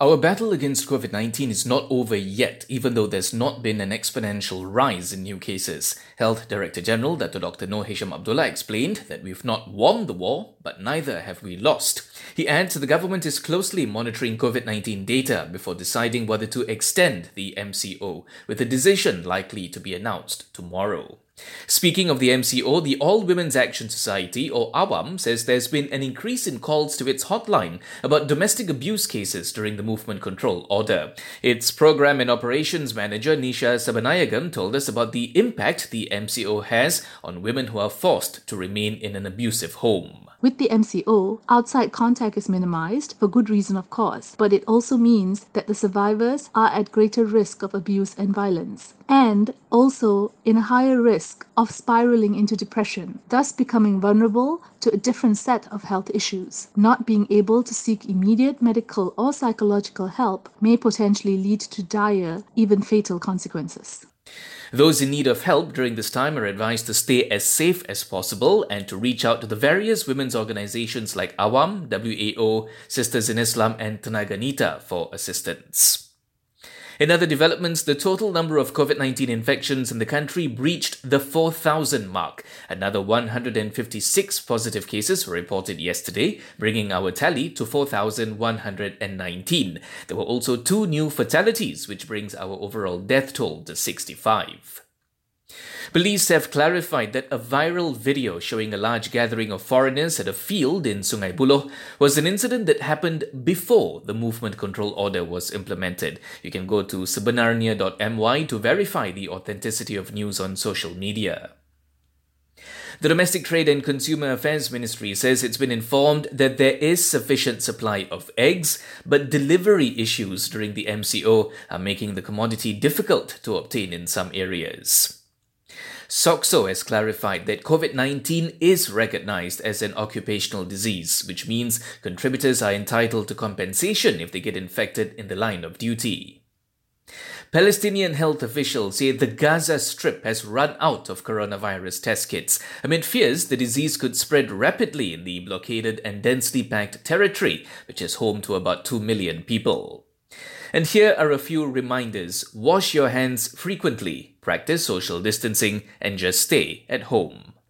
Our battle against COVID 19 is not over yet, even though there's not been an exponential rise in new cases. Health Director General Dr. Dr. Noor Hisham Abdullah explained that we've not won the war, but neither have we lost. He adds the government is closely monitoring COVID 19 data before deciding whether to extend the MCO, with a decision likely to be announced tomorrow. Speaking of the MCO, the All Women's Action Society, or AWAM, says there's been an increase in calls to its hotline about domestic abuse cases during the movement control order. Its program and operations manager, Nisha Sabanayagam, told us about the impact the MCO has on women who are forced to remain in an abusive home. With the MCO, outside contact is minimized for good reason, of course, but it also means that the survivors are at greater risk of abuse and violence, and also in a higher risk of spiraling into depression, thus becoming vulnerable to a different set of health issues. Not being able to seek immediate medical or psychological help may potentially lead to dire, even fatal consequences. Those in need of help during this time are advised to stay as safe as possible and to reach out to the various women's organizations like AWAM, WAO, Sisters in Islam, and Tenaga for assistance. In other developments, the total number of COVID 19 infections in the country breached the 4,000 mark. Another 156 positive cases were reported yesterday, bringing our tally to 4,119. There were also two new fatalities, which brings our overall death toll to 65. Police have clarified that a viral video showing a large gathering of foreigners at a field in Sungai Buloh was an incident that happened before the movement control order was implemented. You can go to sebenarnya.my to verify the authenticity of news on social media. The Domestic Trade and Consumer Affairs Ministry says it's been informed that there is sufficient supply of eggs, but delivery issues during the MCO are making the commodity difficult to obtain in some areas. SOCSO has clarified that COVID 19 is recognized as an occupational disease, which means contributors are entitled to compensation if they get infected in the line of duty. Palestinian health officials say the Gaza Strip has run out of coronavirus test kits amid fears the disease could spread rapidly in the blockaded and densely packed territory, which is home to about 2 million people. And here are a few reminders wash your hands frequently, practice social distancing, and just stay at home.